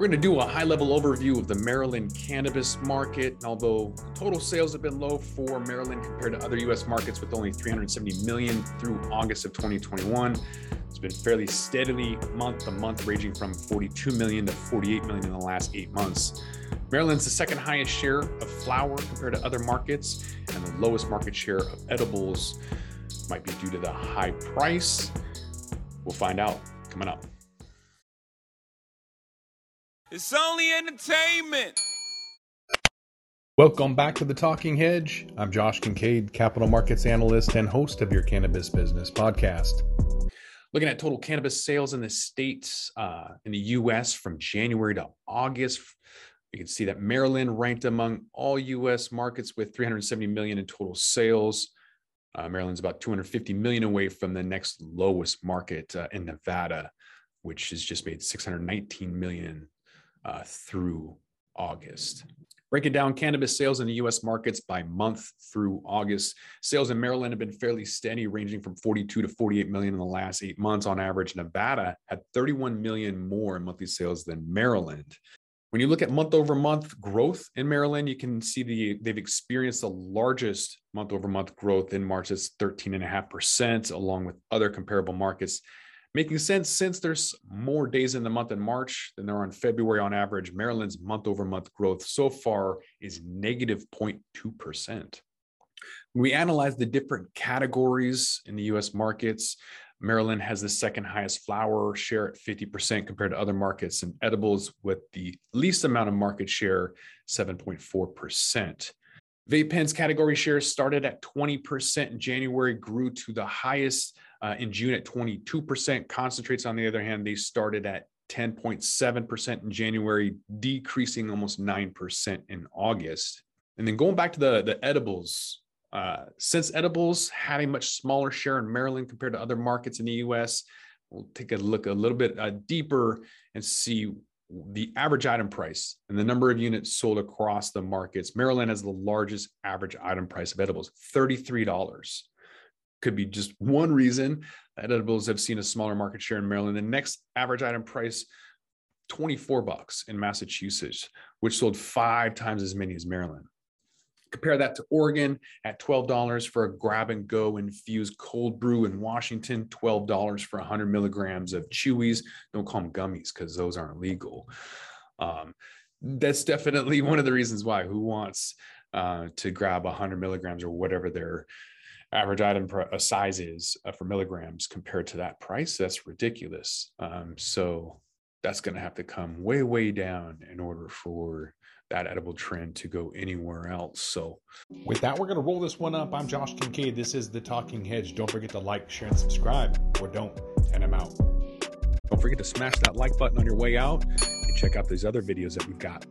We're going to do a high level overview of the Maryland cannabis market. And although total sales have been low for Maryland compared to other US markets with only 370 million through August of 2021, it's been fairly steadily month to month, ranging from 42 million to 48 million in the last eight months. Maryland's the second highest share of flower compared to other markets, and the lowest market share of edibles might be due to the high price. We'll find out coming up. It's only entertainment. Welcome back to the Talking Hedge. I'm Josh Kincaid, capital markets analyst and host of your cannabis business podcast. Looking at total cannabis sales in the states, uh, in the US from January to August, you can see that Maryland ranked among all US markets with 370 million in total sales. Uh, Maryland's about 250 million away from the next lowest market uh, in Nevada, which has just made 619 million uh, through August. Breaking down cannabis sales in the US markets by month through August. Sales in Maryland have been fairly steady, ranging from 42 to 48 million in the last eight months on average. Nevada had 31 million more in monthly sales than Maryland. When you look at month over month growth in Maryland, you can see the they've experienced the largest month over month growth in March. It's 13.5%, along with other comparable markets making sense since there's more days in the month in March than there are in February on average. Maryland's month over month growth so far is negative 0.2%. When we analyze the different categories in the US markets, Maryland has the second highest flower share at 50% compared to other markets, and edibles with the least amount of market share, 7.4%. Vape pens category shares started at 20% in January, grew to the highest uh, in June at 22%. Concentrates, on the other hand, they started at 10.7% in January, decreasing almost 9% in August. And then going back to the, the edibles, uh, since edibles had a much smaller share in Maryland compared to other markets in the US, we'll take a look a little bit uh, deeper and see the average item price and the number of units sold across the markets. Maryland has the largest average item price of edibles, $33 could be just one reason that edibles have seen a smaller market share in Maryland. The next average item price, 24 bucks in Massachusetts, which sold five times as many as Maryland. Compare that to Oregon at $12 for a grab and go infused cold brew in Washington, $12 for 100 milligrams of chewies. Don't call them gummies because those aren't legal. Um, that's definitely one of the reasons why. Who wants uh, to grab 100 milligrams or whatever their average item pr- size is uh, for milligrams compared to that price, that's ridiculous. Um, so that's going to have to come way, way down in order for that edible trend to go anywhere else. So, with that, we're going to roll this one up. I'm Josh Kincaid. This is the Talking Hedge. Don't forget to like, share, and subscribe, or don't, and I'm out. Don't forget to smash that like button on your way out and check out these other videos that we've got.